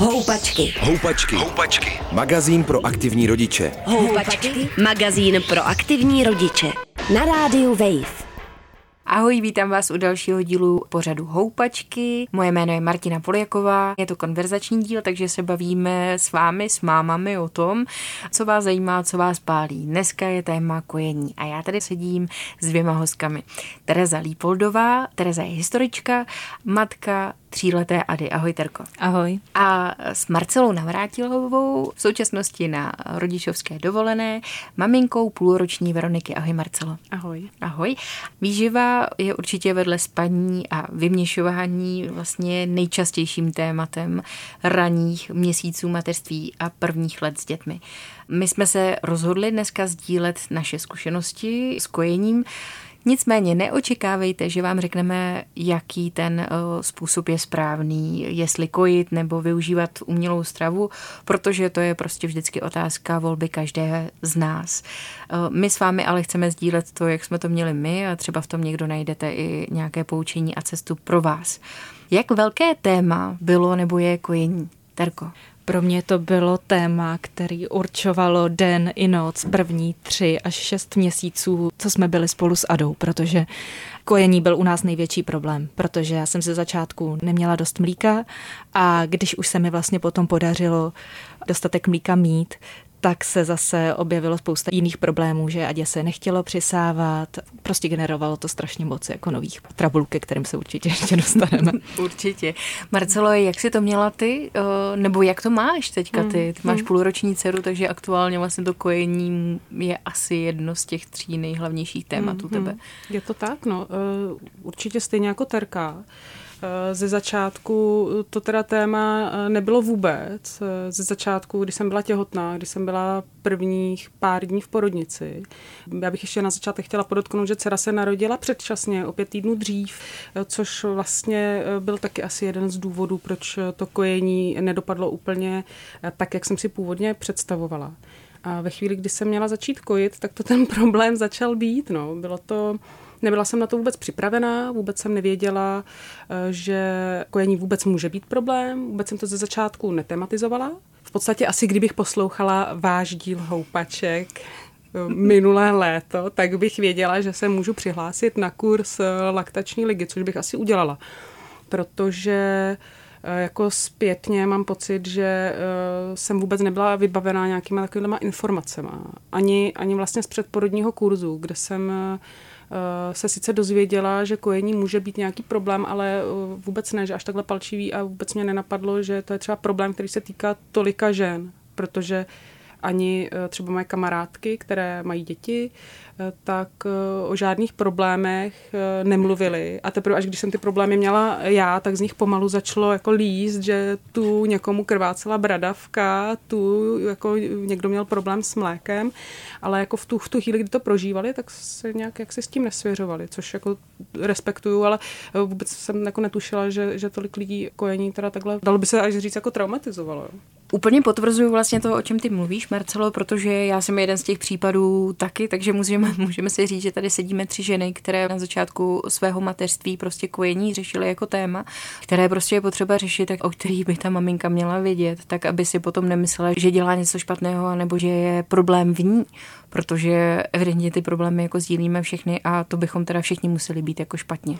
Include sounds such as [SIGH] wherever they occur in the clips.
Houpačky. Houpačky. Houpačky. Magazín pro aktivní rodiče. Houpačky. Magazín pro aktivní rodiče. Na rádiu Wave. Ahoj, vítám vás u dalšího dílu pořadu Houpačky. Moje jméno je Martina Poliaková, je to konverzační díl, takže se bavíme s vámi, s mámami o tom, co vás zajímá, co vás pálí. Dneska je téma kojení a já tady sedím s dvěma hostkami. Tereza Lípoldová, Tereza je historička, matka tříleté Ady. Ahoj, Terko. Ahoj. A s Marcelou Navrátilovou v současnosti na rodičovské dovolené, maminkou půlroční Veroniky. Ahoj, Marcelo. Ahoj. Ahoj. Výživa je určitě vedle spaní a vyměšování vlastně nejčastějším tématem raných měsíců mateřství a prvních let s dětmi. My jsme se rozhodli dneska sdílet naše zkušenosti s kojením. Nicméně neočekávejte, že vám řekneme, jaký ten způsob je správný, jestli kojit nebo využívat umělou stravu, protože to je prostě vždycky otázka volby každé z nás. My s vámi ale chceme sdílet to, jak jsme to měli my a třeba v tom někdo najdete i nějaké poučení a cestu pro vás. Jak velké téma bylo nebo je kojení? Terko. Pro mě to bylo téma, který určovalo den i noc, první tři až šest měsíců, co jsme byli spolu s Adou, protože kojení byl u nás největší problém, protože já jsem ze začátku neměla dost mlíka a když už se mi vlastně potom podařilo dostatek mlíka mít, tak se zase objevilo spousta jiných problémů, že Adě se nechtělo přisávat, prostě generovalo to strašně moc jako nových trabulů, ke kterým se určitě ještě dostaneme. [LAUGHS] určitě. Marcelo, jak jsi to měla ty, nebo jak to máš teďka ty? Ty máš hmm. půlroční dceru, takže aktuálně vlastně to kojení je asi jedno z těch tří nejhlavnějších tématů hmm. tebe. Je to tak, no. E, určitě stejně jako Terka. Eh, ze začátku to teda téma eh, nebylo vůbec. Eh, ze začátku, když jsem byla těhotná, když jsem byla prvních pár dní v porodnici. Já bych ještě na začátek chtěla podotknout, že dcera se narodila předčasně, o pět týdnů dřív, což vlastně byl taky asi jeden z důvodů, proč to kojení nedopadlo úplně tak, jak jsem si původně představovala. A ve chvíli, kdy jsem měla začít kojit, tak to ten [LAUGHS] problém začal být. No. Bylo to Nebyla jsem na to vůbec připravená, vůbec jsem nevěděla, eh, že kojení vůbec může být problém, vůbec jsem to ze začátku netematizovala. V podstatě asi kdybych poslouchala váš díl houpaček, eh, minulé léto, tak bych věděla, že se můžu přihlásit na kurz eh, laktační ligy, což bych asi udělala. Protože jako zpětně mám pocit, že jsem vůbec nebyla vybavená nějakýma takovýma informacemi. Ani, ani vlastně z předporodního kurzu, kde jsem se sice dozvěděla, že kojení může být nějaký problém, ale eh, vůbec ne, že až takhle palčivý a vůbec mě nenapadlo, že to je třeba problém, který se týká tolika žen, protože ani eh, třeba moje kamarádky, které mají děti, tak o žádných problémech nemluvili. A teprve až když jsem ty problémy měla já, tak z nich pomalu začalo jako líst, že tu někomu krvácela bradavka, tu jako někdo měl problém s mlékem, ale jako v tu, v tu chvíli, kdy to prožívali, tak se nějak jak se s tím nesvěřovali, což jako respektuju, ale vůbec jsem jako netušila, že, že tolik lidí kojení teda takhle, dalo by se až říct, jako traumatizovalo. Úplně potvrzuju vlastně to, o čem ty mluvíš, Marcelo, protože já jsem jeden z těch případů taky, takže můžeme, [LAUGHS] můžeme si říct, že tady sedíme tři ženy, které na začátku svého mateřství prostě kojení řešily jako téma, které prostě je potřeba řešit, tak, o kterých by ta maminka měla vědět, tak aby si potom nemyslela, že dělá něco špatného, nebo že je problém v ní, protože evidentně ty problémy jako sdílíme všechny a to bychom teda všichni museli být jako špatně.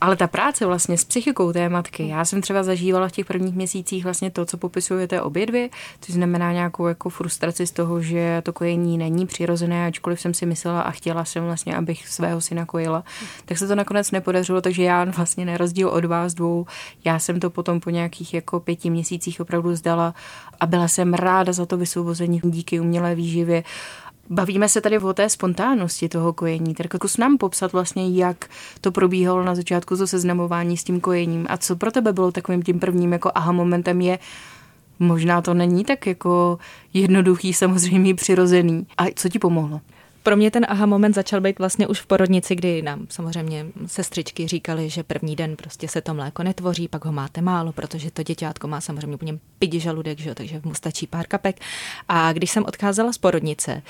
Ale ta práce vlastně s psychikou té matky, já jsem třeba zažívala v těch prvních měsících vlastně to, co popisujete obě dvě, což znamená nějakou jako frustraci z toho, že to kojení není přirozené, ačkoliv jsem si myslela a chtěla jsem vlastně, abych svého syna kojila, tak se to nakonec nepodařilo, takže já vlastně na rozdíl od vás dvou, já jsem to potom po nějakých jako pěti měsících opravdu zdala a byla jsem ráda za to vysvobození díky umělé výživě Bavíme se tady o té spontánnosti toho kojení. Tak zkus nám popsat vlastně, jak to probíhalo na začátku to seznamování s tím kojením a co pro tebe bylo takovým tím prvním jako aha momentem je, možná to není tak jako jednoduchý, samozřejmě přirozený. A co ti pomohlo? Pro mě ten aha moment začal být vlastně už v porodnici, kdy nám samozřejmě sestřičky říkali, že první den prostě se to mléko netvoří, pak ho máte málo, protože to děťátko má samozřejmě úplně pidi žaludek, že jo, takže mu stačí pár kapek. A když jsem odcházela z porodnice,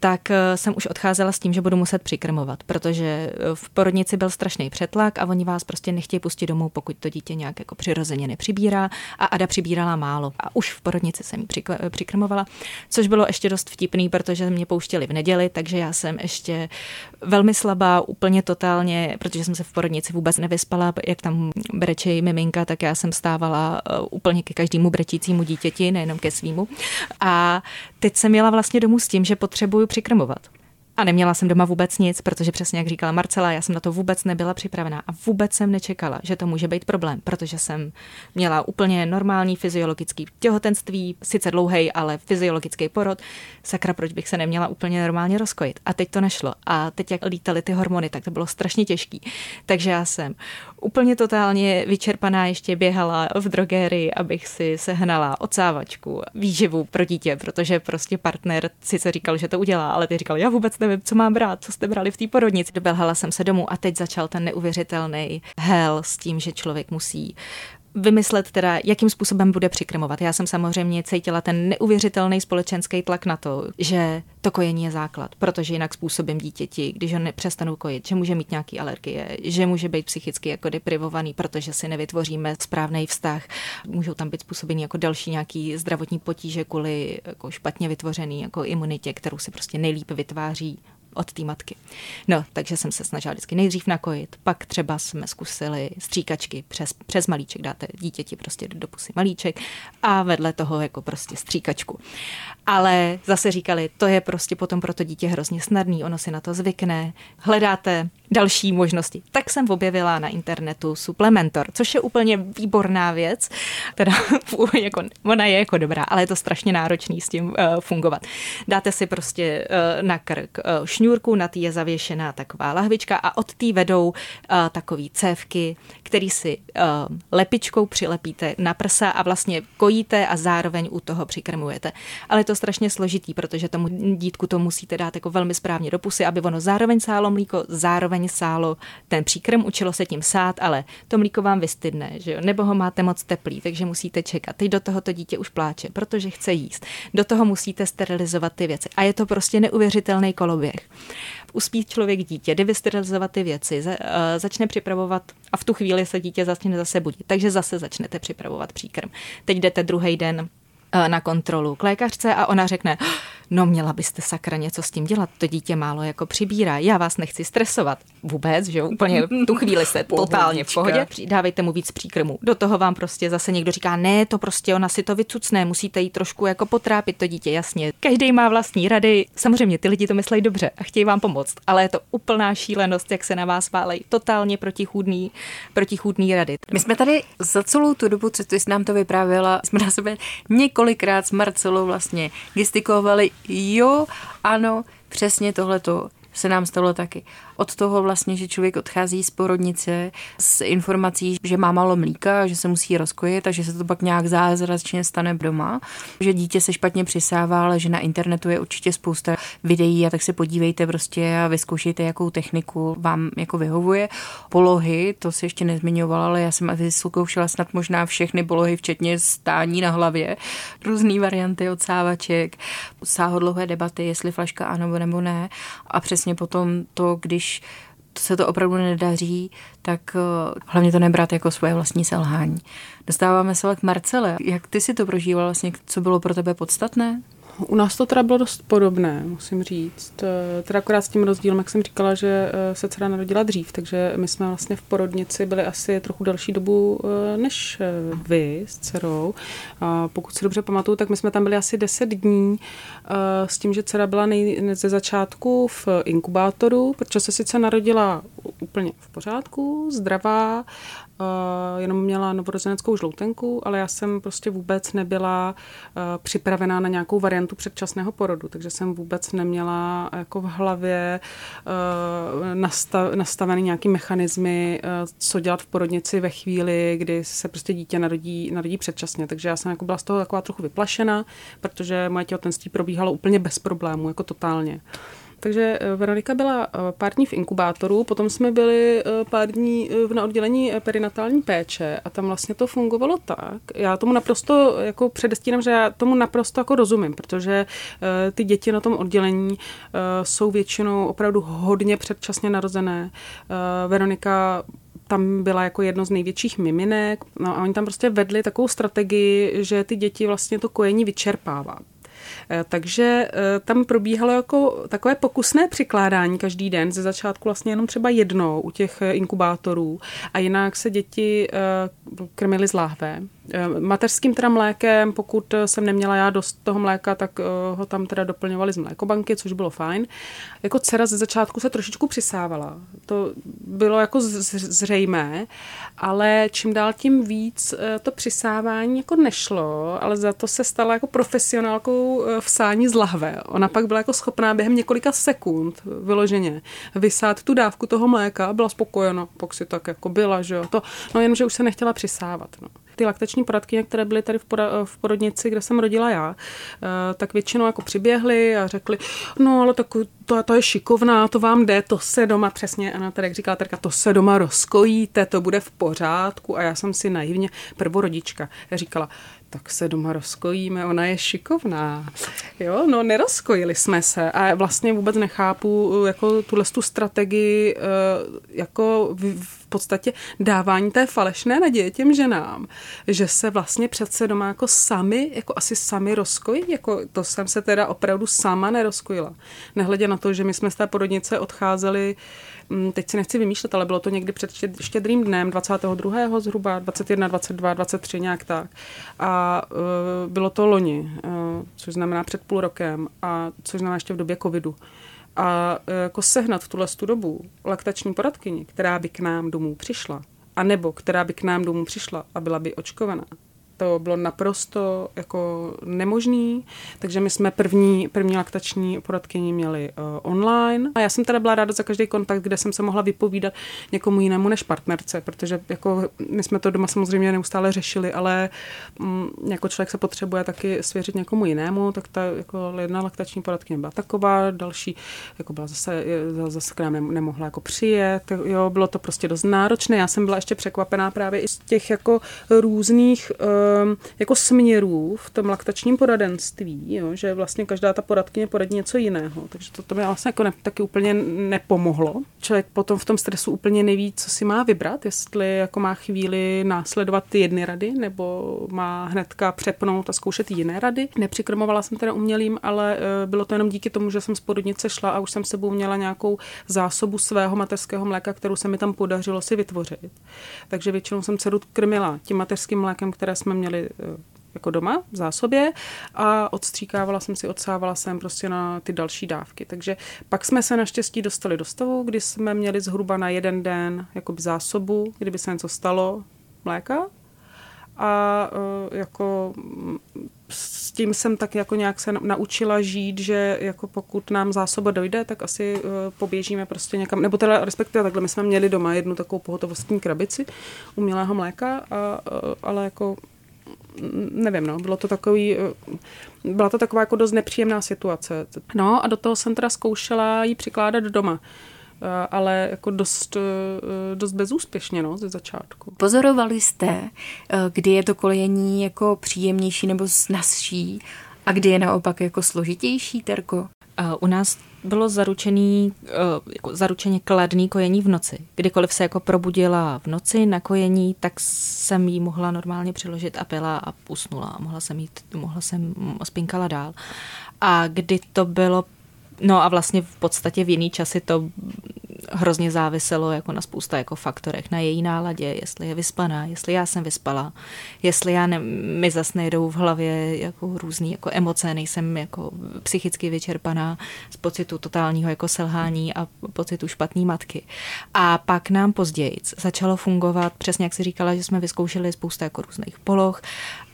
tak eh, jsem už odcházela s tím, že budu muset přikrmovat, protože eh, v porodnici byl strašný přetlak a oni vás prostě nechtějí pustit domů, pokud to dítě nějak jako přirozeně nepřibírá a Ada přibírala málo. A už v porodnici jsem ji eh, přikrmovala, což bylo ještě dost vtipný, protože mě pouštěli v neděli, takže já jsem ještě velmi slabá, úplně totálně, protože jsem se v porodnici vůbec nevyspala, jak tam brečí miminka, tak já jsem stávala úplně ke každému brečícímu dítěti, nejenom ke svýmu. A teď jsem jela vlastně domů s tím, že potřebuju přikrmovat. A neměla jsem doma vůbec nic, protože přesně jak říkala Marcela, já jsem na to vůbec nebyla připravená a vůbec jsem nečekala, že to může být problém, protože jsem měla úplně normální fyziologický těhotenství, sice dlouhý, ale fyziologický porod. Sakra, proč bych se neměla úplně normálně rozkojit? A teď to nešlo. A teď, jak lítaly ty hormony, tak to bylo strašně těžký. Takže já jsem úplně totálně vyčerpaná ještě běhala v drogérii, abych si sehnala ocávačku, výživu pro dítě, protože prostě partner sice říkal, že to udělá, ale ty říkal, já vůbec nevím, co mám brát, co jste brali v té porodnici. Dobelhala jsem se domů a teď začal ten neuvěřitelný hell s tím, že člověk musí vymyslet teda, jakým způsobem bude přikrmovat. Já jsem samozřejmě cítila ten neuvěřitelný společenský tlak na to, že to kojení je základ, protože jinak způsobím dítěti, když ho nepřestanu kojit, že může mít nějaký alergie, že může být psychicky jako deprivovaný, protože si nevytvoříme správný vztah. Můžou tam být způsobeny jako další nějaký zdravotní potíže kvůli jako špatně vytvořený jako imunitě, kterou si prostě nejlíp vytváří od té matky. No, takže jsem se snažila vždycky nejdřív nakojit, pak třeba jsme zkusili stříkačky přes, přes malíček, dáte dítěti prostě do pusy malíček a vedle toho jako prostě stříkačku. Ale zase říkali, to je prostě potom pro to dítě hrozně snadný, ono si na to zvykne, hledáte další možnosti. Tak jsem objevila na internetu suplementor, což je úplně výborná věc, teda [LAUGHS] jako, ona je jako dobrá, ale je to strašně náročný s tím uh, fungovat. Dáte si prostě uh, na krk uh, šňůrku, na tý je zavěšená taková lahvička a od té vedou uh, takový cévky, který si uh, lepičkou přilepíte na prsa a vlastně kojíte a zároveň u toho přikrmujete. Ale je to strašně složitý, protože tomu dítku to musíte dát jako velmi správně do pusy, aby ono zároveň sálo mlíko, zároveň sálo ten příkrm, učilo se tím sát, ale to mlíko vám vystydne, že jo? nebo ho máte moc teplý, takže musíte čekat. Teď do toho to dítě už pláče, protože chce jíst. Do toho musíte sterilizovat ty věci. A je to prostě neuvěřitelný koloběh uspí člověk dítě, jde ty věci, uh, začne připravovat a v tu chvíli se dítě začne zase budit. Takže zase začnete připravovat příkrm. Teď jdete druhý den Eh, na kontrolu k lékařce a ona řekne, no měla byste sakra něco s tím dělat, to dítě málo jako přibírá, já vás nechci stresovat. Vůbec, že úplně v tu chvíli se [LAUGHS] totálně v pohodě, dávejte mu víc příkrmu. Do toho vám prostě zase někdo říká, ne, to prostě ona si to vycucne, musíte jí trošku jako potrápit to dítě, jasně. Každý má vlastní rady, samozřejmě ty lidi to myslí dobře a chtějí vám pomoct, ale je to úplná šílenost, jak se na vás válejí totálně protichůdný, protichůdný rady. My jsme tady za celou tu dobu, co jsi nám to vyprávěla, jsme na sebe několik několikrát s Marcelou vlastně gestikovali, jo, ano, přesně tohleto se nám stalo taky od toho vlastně, že člověk odchází z porodnice s informací, že má málo mlíka, že se musí rozkojit a že se to pak nějak zázračně stane doma, že dítě se špatně přisává, ale že na internetu je určitě spousta videí a tak se podívejte prostě a vyzkoušejte, jakou techniku vám jako vyhovuje. Polohy, to se ještě nezmiňovala, ale já jsem vyzkoušela snad možná všechny polohy, včetně stání na hlavě, různé varianty odsávaček, sáhodlouhé debaty, jestli flaška ano nebo ne. A přesně potom to, když se to opravdu nedaří, tak eh, hlavně to nebrat jako svoje vlastní selhání. Dostáváme se k Marcele. Jak ty si to prožíval vlastně? Co bylo pro tebe podstatné? U nás to teda bylo dost podobné, musím říct. Eh, teda akorát s tím rozdílem, jak jsem říkala, že eh, se dcera narodila dřív, takže my jsme vlastně v porodnici byli asi trochu delší dobu eh, než vy s dcerou. A pokud si dobře pamatuju, tak my jsme tam byli asi 10 dní s tím, že dcera byla nej, ze začátku v inkubátoru, protože se sice narodila úplně v pořádku, zdravá, jenom měla novorozeneckou žloutenku, ale já jsem prostě vůbec nebyla uh, připravená na nějakou variantu předčasného porodu, takže jsem vůbec neměla jako v hlavě nastav, nastavený nějaký mechanismy, co dělat v porodnici ve chvíli, kdy se prostě dítě narodí, narodí předčasně. Takže já jsem jako byla z toho taková trochu vyplašena, protože moje těhotenství probíhalo úplně bez problémů, jako totálně. Takže eh, Veronika byla eh, pár dní v inkubátoru, potom jsme byli eh, pár dní na oddělení perinatální péče a tam vlastně to fungovalo tak. Já tomu naprosto jako předestínám, že já tomu naprosto jako rozumím, protože ty děti na tom oddělení jsou většinou opravdu hodně předčasně narozené. Veronika tam byla jako jedno z největších miminek. No a oni tam prostě vedli takovou strategii, že ty děti vlastně to kojení vyčerpává. Eh, takže eh, tam probíhalo jako takové pokusné přikládání každý den, ze začátku vlastně jenom třeba jednou u těch eh, inkubátorů a jinak se děti krmily z láhve. Mateřským teda mlékem, pokud jsem neměla já dost toho mléka, tak ho tam teda doplňovali z mlékobanky, což bylo fajn. Jako dcera ze začátku se trošičku přisávala. To bylo jako zřejmé, ale čím dál tím víc to přisávání jako nešlo, ale za to se stala jako profesionálkou v sání z lahve. Ona pak byla jako schopná během několika sekund vyloženě vysát tu dávku toho mléka, byla spokojena, pak si tak jako byla, že jo. To, no jenom, že už se nechtěla přisávat. No ty laktační poradky, které byly tady v, porodnici, kde jsem rodila já, eh, tak většinou jako přiběhly a řekli, no ale tak to, to je šikovná, to vám jde, to se doma přesně, Ana tady, jak říkala Terka, to se doma rozkojíte, to bude v pořádku a já jsem si naivně prvorodička říkala, tak se doma rozkojíme, ona je šikovná. Jo, no nerozkojili jsme se a vlastně vůbec nechápu jako tuhle tu strategii eh, jako v, podstatě dávání té falešné naděje těm ženám, že se vlastně přece doma jako sami, jako asi sami rozkojí, jako to jsem se teda opravdu sama nerozkojila. Nehledě na to, že my jsme z té porodnice odcházeli Mm, teď si nechci vymýšlet, ale bylo to někdy před štědrým dnem, 22. zhruba, 21, 22, 23, nějak tak. A uh, bylo to loni, uh, což znamená před půl rokem, a což znamená ještě v době covidu. A uh, jako sehnat v tuhle dobu laktační poradkyni, která by k nám domů přišla, a nebo která by k nám domů přišla a byla by očkovaná, to bylo naprosto jako nemožný, takže my jsme první, první laktační poradkyni měli uh, online. A já jsem teda byla ráda za každý kontakt, kde jsem se mohla vypovídat někomu jinému než partnerce, protože jako my jsme to doma samozřejmě neustále řešili, ale um, jako člověk se potřebuje taky svěřit někomu jinému, tak ta jako jedna laktační poradkyně byla taková, další jako byla zase, zase k nám nemohla jako přijet, jo, bylo to prostě dost náročné. Já jsem byla ještě překvapená právě i z těch jako různých uh, jako směrů v tom laktačním poradenství, jo, že vlastně každá ta poradkyně poradí něco jiného. Takže to, to mi vlastně jako ne, taky úplně nepomohlo. Člověk potom v tom stresu úplně neví, co si má vybrat, jestli jako má chvíli následovat ty jedny rady, nebo má hnedka přepnout a zkoušet jiné rady. Nepřikrmovala jsem teda umělým, ale uh, bylo to jenom díky tomu, že jsem z porodnice šla a už jsem sebou měla nějakou zásobu svého mateřského mléka, kterou se mi tam podařilo si vytvořit. Takže většinou jsem dceru krmila tím mateřským mlékem, které jsme měli eh, jako doma v zásobě a odstříkávala jsem si, odsávala jsem prostě na ty další dávky. Takže pak jsme se naštěstí dostali do stavu, kdy jsme měli zhruba na jeden den jakoby zásobu, kdyby se něco stalo, mléka. A uh, jako s tím jsem tak jako nějak se naučila žít, že jako pokud nám zásoba dojde, tak asi uh, poběžíme prostě někam, nebo teda respektive takhle, my jsme měli doma jednu takovou pohotovostní krabici umělého mléka, a, ale jako nevím, no, bylo to takový, eh, byla to taková jako dost nepříjemná situace. No a do toho jsem teda zkoušela jí přikládat doma eh, ale jako dost, eh, dost bezúspěšně no, ze začátku. Pozorovali jste, kdy je to kolejení jako příjemnější nebo snazší a kdy je naopak jako složitější, Terko? U nás bylo zaručený, eh, jako zaručeně kladný kojení v noci. Kdykoliv se jako probudila v noci na kojení, tak jsem jí mohla normálně přiložit a pila a usnula. A mohla jsem jít, mohla jsem, spinkala dál. A kdy to bylo No a vlastně v podstatě v jiný časy to hrozně záviselo jako na spousta jako faktorech, na její náladě, jestli je vyspaná, jestli já jsem vyspala, jestli já ne, mi zas nejdou v hlavě jako různý jako emoce, nejsem jako psychicky vyčerpaná z pocitu totálního jako selhání a pocitu špatné matky. A pak nám později začalo fungovat, přesně jak si říkala, že jsme vyzkoušeli spousta jako různých poloh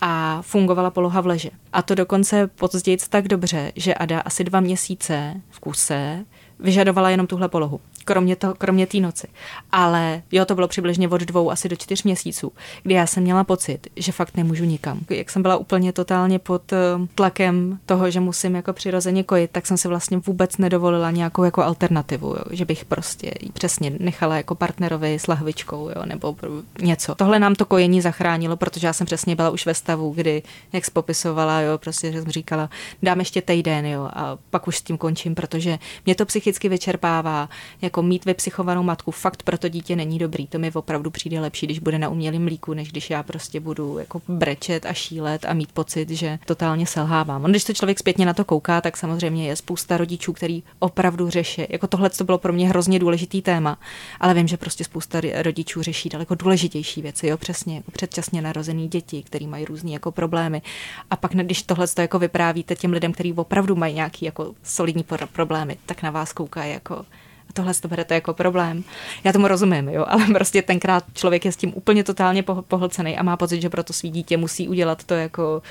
a fungovala poloha v leže. A to dokonce později tak dobře, že Ada asi dva měsíce v kuse vyžadovala jenom tuhle polohu, kromě toho, kromě té noci. Ale jo, to bylo přibližně od dvou asi do čtyř měsíců, kdy já jsem měla pocit, že fakt nemůžu nikam. Jak jsem byla úplně totálně pod eh, tlakem toho, že musím jako přirozeně kojit, tak jsem si vlastně vůbec nedovolila nějakou jako alternativu, jo, že bych prostě přesně nechala jako partnerovi s lahvičkou, jo, nebo něco. Tohle nám to kojení zachránilo, protože já jsem přesně byla už ve stavu, kdy, jak popisovala, jo, prostě jsem říkala, dám ještě týden, jo, a pak už s tím končím, protože mě to psychicky vyčerpává, jako mít vypsychovanou matku, fakt pro to dítě není dobrý, to mi opravdu přijde lepší, když bude na umělém mlíku, než když já prostě budu jako brečet a šílet a mít pocit, že totálně selhávám. On, když to člověk zpětně na to kouká, tak samozřejmě je spousta rodičů, který opravdu řeší. Jako tohle to bylo pro mě hrozně důležitý téma, ale vím, že prostě spousta rodičů řeší daleko důležitější věci, jo, přesně, jako předčasně narozený děti, který mají různé jako problémy. A pak, když tohle to jako vyprávíte těm lidem, kteří opravdu mají nějaký jako solidní problémy, tak na vás koukají jako tohle to berete jako problém. Já tomu rozumím, jo, ale [LAUGHS] prostě tenkrát člověk je s tím úplně totálně pohlcený a má pocit, že pro to svý dítě musí udělat to jako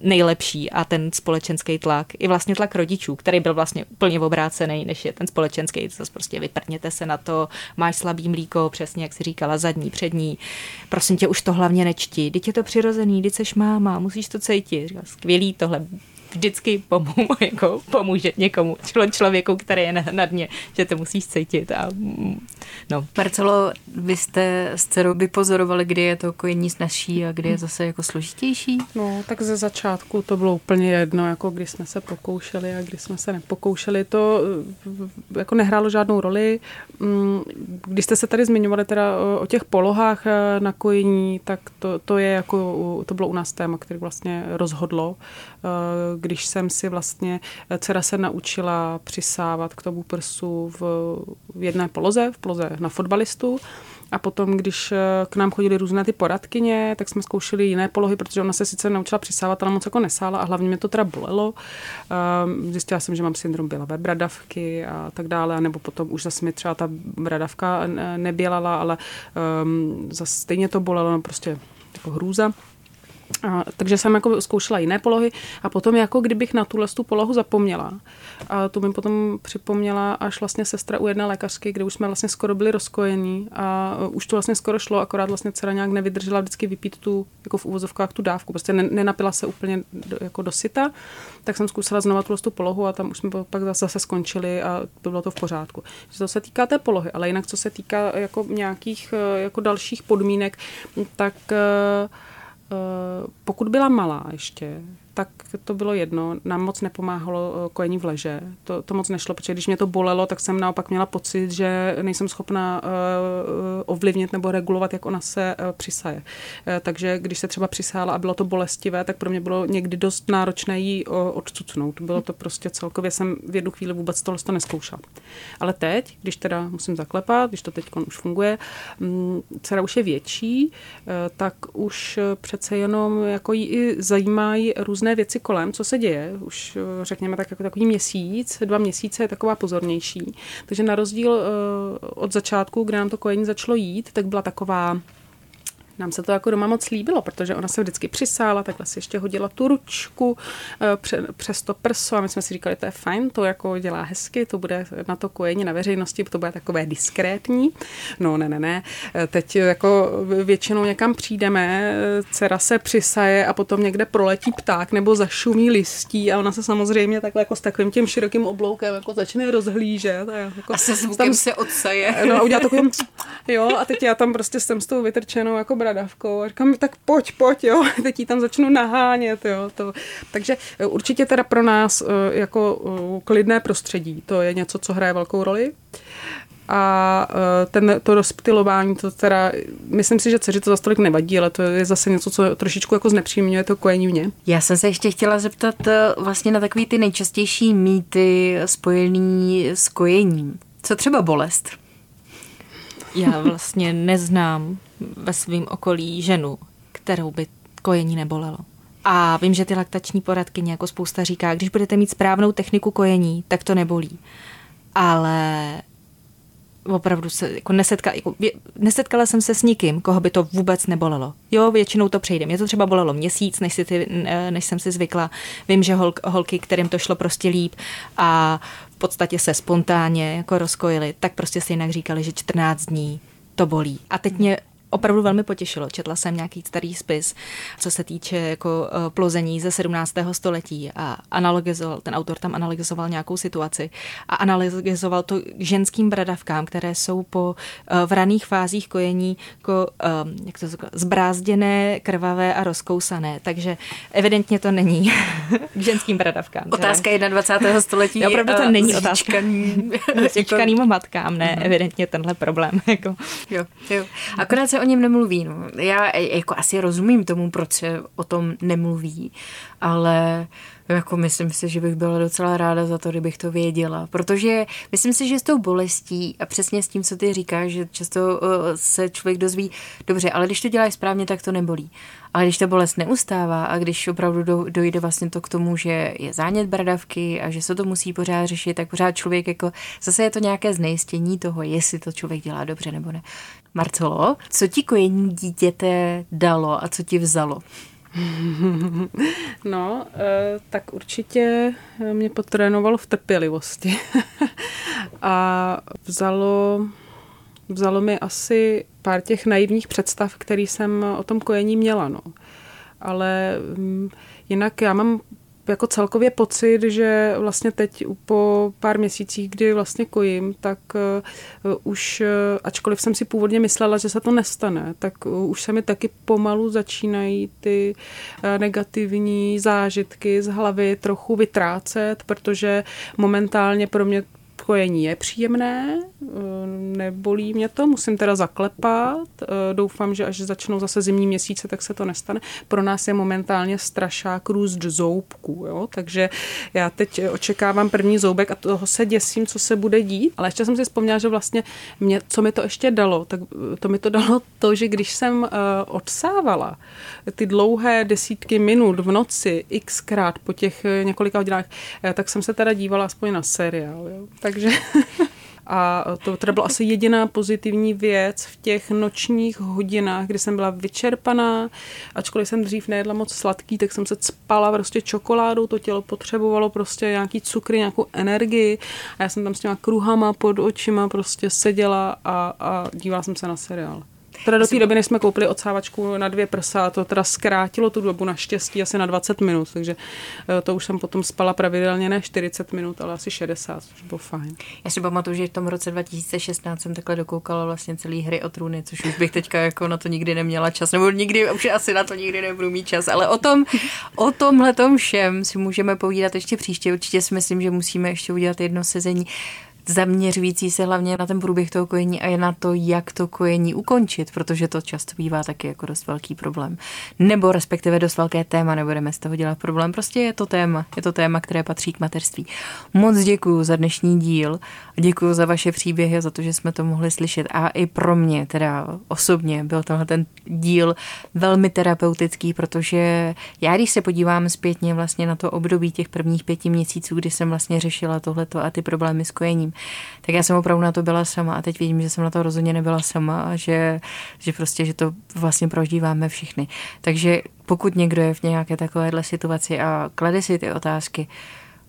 nejlepší a ten společenský tlak, i vlastně tlak rodičů, který byl vlastně úplně obrácený, než je ten společenský, to prostě vyprněte se na to, máš slabý mlíko, přesně jak si říkala, zadní, přední, prosím tě, už to hlavně nečti, teď je to přirozený, teď seš máma, musíš to cítit, skvělý tohle, vždycky pomů, [LAUGHS] jako pomůže někomu, člověku, který je na, dně, že to musíš cítit. A, no. Marcelo, vy jste s dcerou vypozorovali, kdy je to kojení snažší a kdy je zase jako složitější? No, tak ze začátku to bylo úplně jedno, jako kdy jsme se pokoušeli a kdy jsme se nepokoušeli. To eh, jako nehrálo žádnou roli. Mm, když jste se tady zmiňovali teda o těch polohách eh, na kojení, tak to, to je jako, to bylo u nás téma, který vlastně rozhodlo eh, když jsem si vlastně, dcera se naučila přisávat k tomu prsu v, v jedné poloze, v poloze na fotbalistu, a potom, když eh, k nám chodili různé ty poradkyně, tak jsme zkoušeli jiné polohy, protože ona se sice naučila přisávat, ale moc jako nesála a hlavně mě to teda bolelo. Ehm, zjistila jsem, že mám syndrom bělavé bradavky a tak dále, nebo potom už zase mi třeba ta bradavka nebělala, ale um, zase stejně to bolelo, no prostě jako hrůza. A, takže jsem jako zkoušela jiné polohy a potom jako kdybych na tuhle tu polohu zapomněla. A to mi potom připomněla až vlastně sestra u jedné lékařky, kde už jsme vlastně skoro byli rozkojení a už to vlastně skoro šlo, akorát vlastně dcera nějak nevydržela vždycky vypít tu, jako v úvozovkách tu dávku, prostě nenapila se úplně do, jako do syta, tak jsem zkusila znova tuhle tu polohu a tam už jsme pak zase skončili a bylo to v pořádku. Že to se týká té polohy, ale jinak co se týká jako nějakých jako dalších podmínek, tak Eh, pokud byla malá ještě, tak to bylo jedno. Nám moc nepomáhalo eh, kojení v leže. To, to moc nešlo, protože když mě to bolelo, tak jsem naopak měla pocit, že nejsem schopna uh, ovlivnit nebo regulovat, jak ona se přisaje. Takže když se třeba přisála a bylo to bolestivé, tak pro mě bylo někdy dost náročné uh, odcucnout. Bylo to prostě celkově, jsem v jednu chvíli vůbec tohle to neskoušela. Ale teď, když teda musím zaklepat, když to teď už funguje, um, dcera už je větší, tak už přece jenom jako jí i zajímají různé různé věci kolem, co se děje. Už eh, řekněme tak jako takový měsíc, dva měsíce je taková pozornější. Takže na rozdíl eh, od začátku, kdy nám to kojení začalo jít, tak byla taková nám se to jako doma moc líbilo, protože ona se vždycky přisála, takhle si ještě hodila tu ručku eh, přes to prso a my jsme si říkali, to je fajn, to jako dělá hezky, to bude na to kojení na veřejnosti, to bude takové diskrétní. No ne, ne, ne. Eh, teď jako většinou někam přijdeme, dcera se přisaje a potom někde proletí pták nebo zašumí listí a ona se samozřejmě takhle jako s takovým tím širokým obloukem jako začne rozhlížet. A, jako, a se zvukem tam, se odsaje. No a udělá takovým, [LAUGHS] jo, a teď já tam prostě jsem s tou vytrčenou jako bradavkou a říkám, tak pojď, pojď, jo, [LAUGHS] teď ji tam začnu nahánět, jo. To. Takže e, určitě teda pro nás e, jako e, klidné prostředí, to je něco, co hraje velkou roli a ten, to rozptilování, to teda, myslím si, že dceři to za stolik nevadí, ale to je zase něco, co trošičku jako znepříjemňuje to kojení mě. Já jsem se ještě chtěla zeptat vlastně na takový ty nejčastější mýty spojený s kojením. Co třeba bolest? Já vlastně neznám ve svém okolí ženu, kterou by kojení nebolelo. A vím, že ty laktační poradky jako spousta říká, když budete mít správnou techniku kojení, tak to nebolí. Ale opravdu se jako nesetkala, jako, nesetkala jsem se s nikým, koho by to vůbec nebolelo. Jo, většinou to přejde. Mě to třeba bolelo měsíc, než, si ty, než jsem si zvykla. Vím, že hol, holky, kterým to šlo prostě líp a v podstatě se spontánně jako rozkojily, tak prostě si jinak říkali, že 14 dní to bolí. A teď mě opravdu velmi potěšilo. Četla jsem nějaký starý spis, co se týče jako eh, plození ze 17. století a analogizoval, ten autor tam analogizoval nějakou situaci a analogizoval to ženským bradavkám, které jsou po eh, v raných fázích kojení jako, eh, jak to říká, zbrázděné, krvavé a rozkousané. Takže evidentně to není [LAUGHS] k ženským bradavkám. Otázka 21. století. [LAUGHS] Já opravdu to není otázka. [LAUGHS] Zíčkaným matkám, ne, evidentně tenhle problém. Jako. Jo, jo. Akorát se o něm nemluví. No. Já e, jako asi rozumím tomu, proč se o tom nemluví, ale jako myslím si, že bych byla docela ráda za to, kdybych to věděla, protože myslím si, že s tou bolestí a přesně s tím, co ty říkáš, že často uh, se člověk dozví, dobře, ale když to děláš správně, tak to nebolí. Ale když ta bolest neustává a když opravdu do, dojde vlastně to k tomu, že je zánět bradavky a že se to musí pořád řešit, tak pořád člověk jako, zase je to nějaké znejistění toho, jestli to člověk dělá dobře nebo ne. Marcelo, co ti kojení dítěte dalo a co ti vzalo? [LAUGHS] No, eh, tak určitě mě potrénovalo v trpělivosti. [LAUGHS] a vzalo, vzalo mi asi pár těch naivních představ, který jsem o tom kojení měla. No. Ale mm, jinak já mám jako celkově pocit, že vlastně teď po pár měsících, kdy vlastně kojím, tak uh, už, uh, ačkoliv jsem si původně myslela, že se to nestane, tak uh, už se mi taky pomalu začínají ty negativní zážitky z hlavy trochu vytrácet, protože momentálně pro mě kojení je příjemné, eh, nebolí mě to, musím teda zaklepat, eh, doufám, že až začnou zase zimní měsíce, tak se to nestane. Pro nás je momentálně strašák růst zoubků, jo? takže já teď očekávám první zoubek a toho se děsím, co se bude dít, ale ještě jsem si vzpomněla, že vlastně mě, co mi to ještě dalo, tak to mi to dalo to, že když jsem odsávala ty dlouhé desítky minut v noci xkrát po těch několika hodinách, tak jsem se teda dívala aspoň na seriál. Jo? Tak takže [LAUGHS] a to teda byla asi jediná pozitivní věc v těch nočních hodinách, kdy jsem byla vyčerpaná, ačkoliv jsem dřív nejedla moc sladký, tak jsem se spala prostě čokoládou, to tělo potřebovalo prostě nějaký cukry, nějakou energii a já jsem tam s těma kruhama pod očima prostě seděla a, a dívala jsem se na seriál. Teda do té doby, než jsme koupili odsávačku na dvě prsa, to teda zkrátilo tu dobu naštěstí asi na 20 minut, takže eh, to už jsem potom spala pravidelně ne 40 minut, ale asi 60, což bylo fajn. Já si pamatuju, že v tom roce 2016 jsem takhle dokoukala vlastně celý hry o trůny, což už bych teďka jako na to nikdy neměla čas, nebo nikdy, už asi na to nikdy nebudu mít čas, ale o tom, o tomhle všem si můžeme povídat ještě příště. Určitě si myslím, že musíme ještě udělat jedno sezení zaměřující se hlavně na ten průběh toho kojení a je na to, jak to kojení ukončit, protože to často bývá taky jako dost velký problém. Nebo respektive dost velké téma, nebudeme z toho dělat problém. Prostě je to téma, je to téma, které patří k mateřství. Moc děkuji za dnešní díl, děkuji za vaše příběhy a za to, že jsme to mohli slyšet. A i pro mě, teda osobně, byl tenhle ten díl velmi terapeutický, protože já, když se podívám zpětně vlastně na to období těch prvních pěti měsíců, kdy jsem vlastně řešila tohleto a ty problémy s kojením, tak já jsem opravdu na to byla sama a teď vidím, že jsem na to rozhodně nebyla sama a že, že prostě, že to vlastně prožíváme všichni. Takže pokud někdo je v nějaké takovéhle situaci a klade si ty otázky,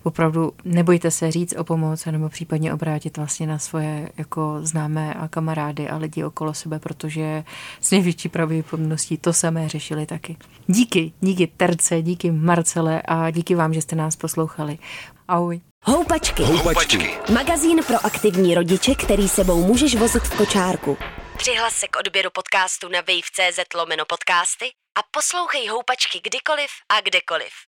opravdu nebojte se říct o pomoc nebo případně obrátit vlastně na svoje jako známé a kamarády a lidi okolo sebe, protože s největší pravděpodobností to samé řešili taky. Díky, díky Terce, díky Marcele a díky vám, že jste nás poslouchali. Ahoj. Houpačky. Houpačky. Magazín pro aktivní rodiče, který sebou můžeš vozit v kočárku. Přihlas se k odběru podcastu na wave.cz lomeno podcasty a poslouchej Houpačky kdykoliv a kdekoliv.